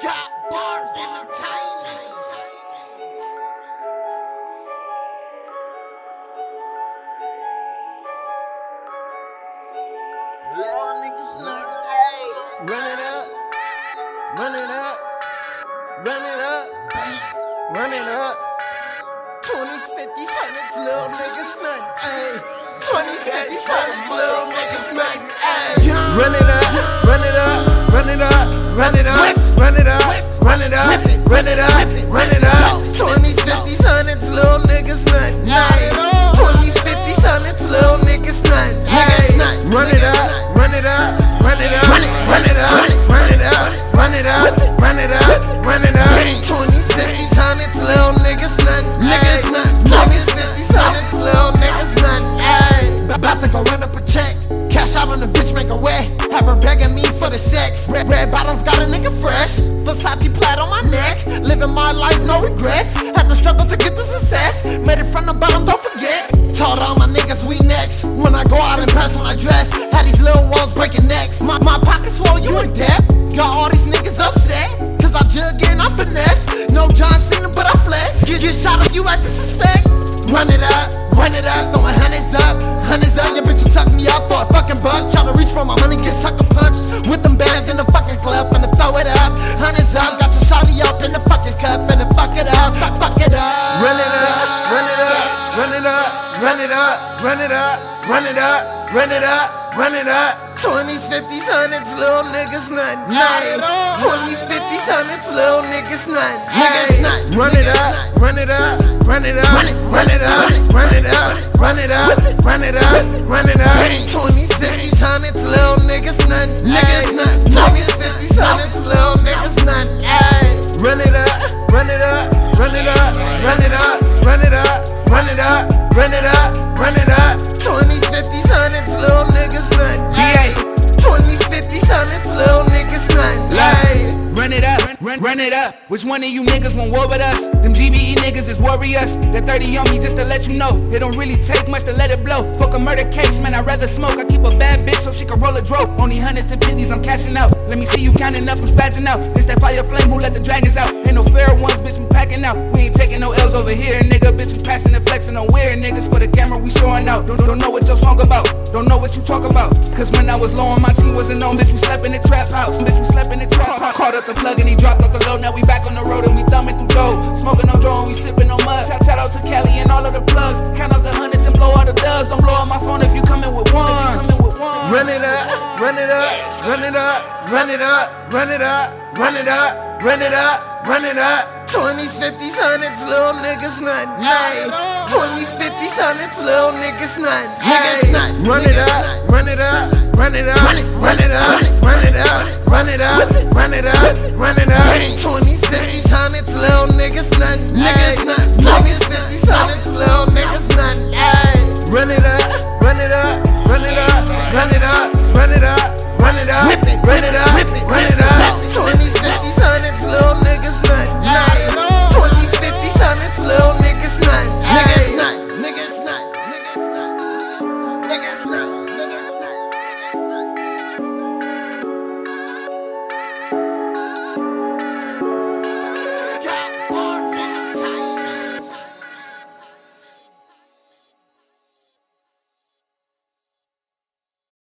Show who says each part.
Speaker 1: Got bars and I'm tiny. Little niggas know, hey.
Speaker 2: Run it up, run it up, run it up, run it up. 20s, 50s, hundreds, little niggas nothing, ayy. 20s, 50s, hundreds, little niggas nothing, ayy. Run it up, run it up, run it up, run it up, Red, red bottoms got a nigga fresh. Versace plaid on my neck. Living my life, no regrets. Had to struggle to get to success. Made it from the bottom, don't forget. Told all my niggas we next. When I go out and in person, I dress. Had these little walls breaking necks. My, my pockets swole, you in debt. Got all these niggas upset. Cause I jug and I finesse. No John Cena, but I flex. Get, get shot if you act suspect. Run it up, run it up, throwing hundreds up, hundreds up. Your bitch you suck me up a fucking buck. Try to reach for my money, get sucker punched. Run it up, run it up, run it up, run it up, run it up, run it up. 20s, 50s, hundreds, little niggas nothing. Not at all. 20s, 50s, hundreds, little niggas nothing. Niggas nothing. Run it up, run it up, run it up, run it, up, run it up, run it up, run it up, run it up. 20s, 50s, hundreds, little niggas nothing. Niggas nothing. 20s, 50s, hundreds, little niggas nothing. Run it up, run it up, run it up, run it up, run it up, run it up, run it up, run it up. 20s, 50s, hundreds, little niggas nothing. Ayy. 20s, 50s, hundreds, little niggas nothing. Ayy.
Speaker 3: Run it up, run, run it up. Which one of you niggas want war with us? Them GBE niggas is warriors. That 30 on me just to let you know. It don't really take much to let it blow. Fuck a murder case, man, I'd rather smoke. I keep a bad bitch so she can roll a dro. Only hundreds and fifties, I'm cashing out. Let me see you counting up, I'm spazzing out. This that fire flame who let the dragons out. Ain't no fair ones, bitch, we packing out. We ain't taking no L's over here. Bitch, we passing and flexing on weird niggas. For the camera, we showing out. Don't, don't know what your song about. Don't know what you talk about. Cause when I was low on my team wasn't on, bitch, we slept in the trap house. Bitch, we slept in the trap house. Caught up the plug and he dropped off the load. Now we back on the road and we thumbing through dough. Smoking on drone, we sipping on mud. Shout, shout out to Cali and all of the plugs. Count up the hundreds and blow all the dubs. Don't blow up my phone if you coming with one.
Speaker 2: Run it up, run it up, run it up, run it up, run it up, run it up, run it up, run it up. 20s, 50s, hundreds, little niggas nothing. Ayy. 20s, 50s, hundreds, little niggas nothing. Niggas. Run it up, run it up, run it up, run it up, run it up, run it up, run it up, run it up. 20s, 50s, hundreds, little niggas nothing. Niggas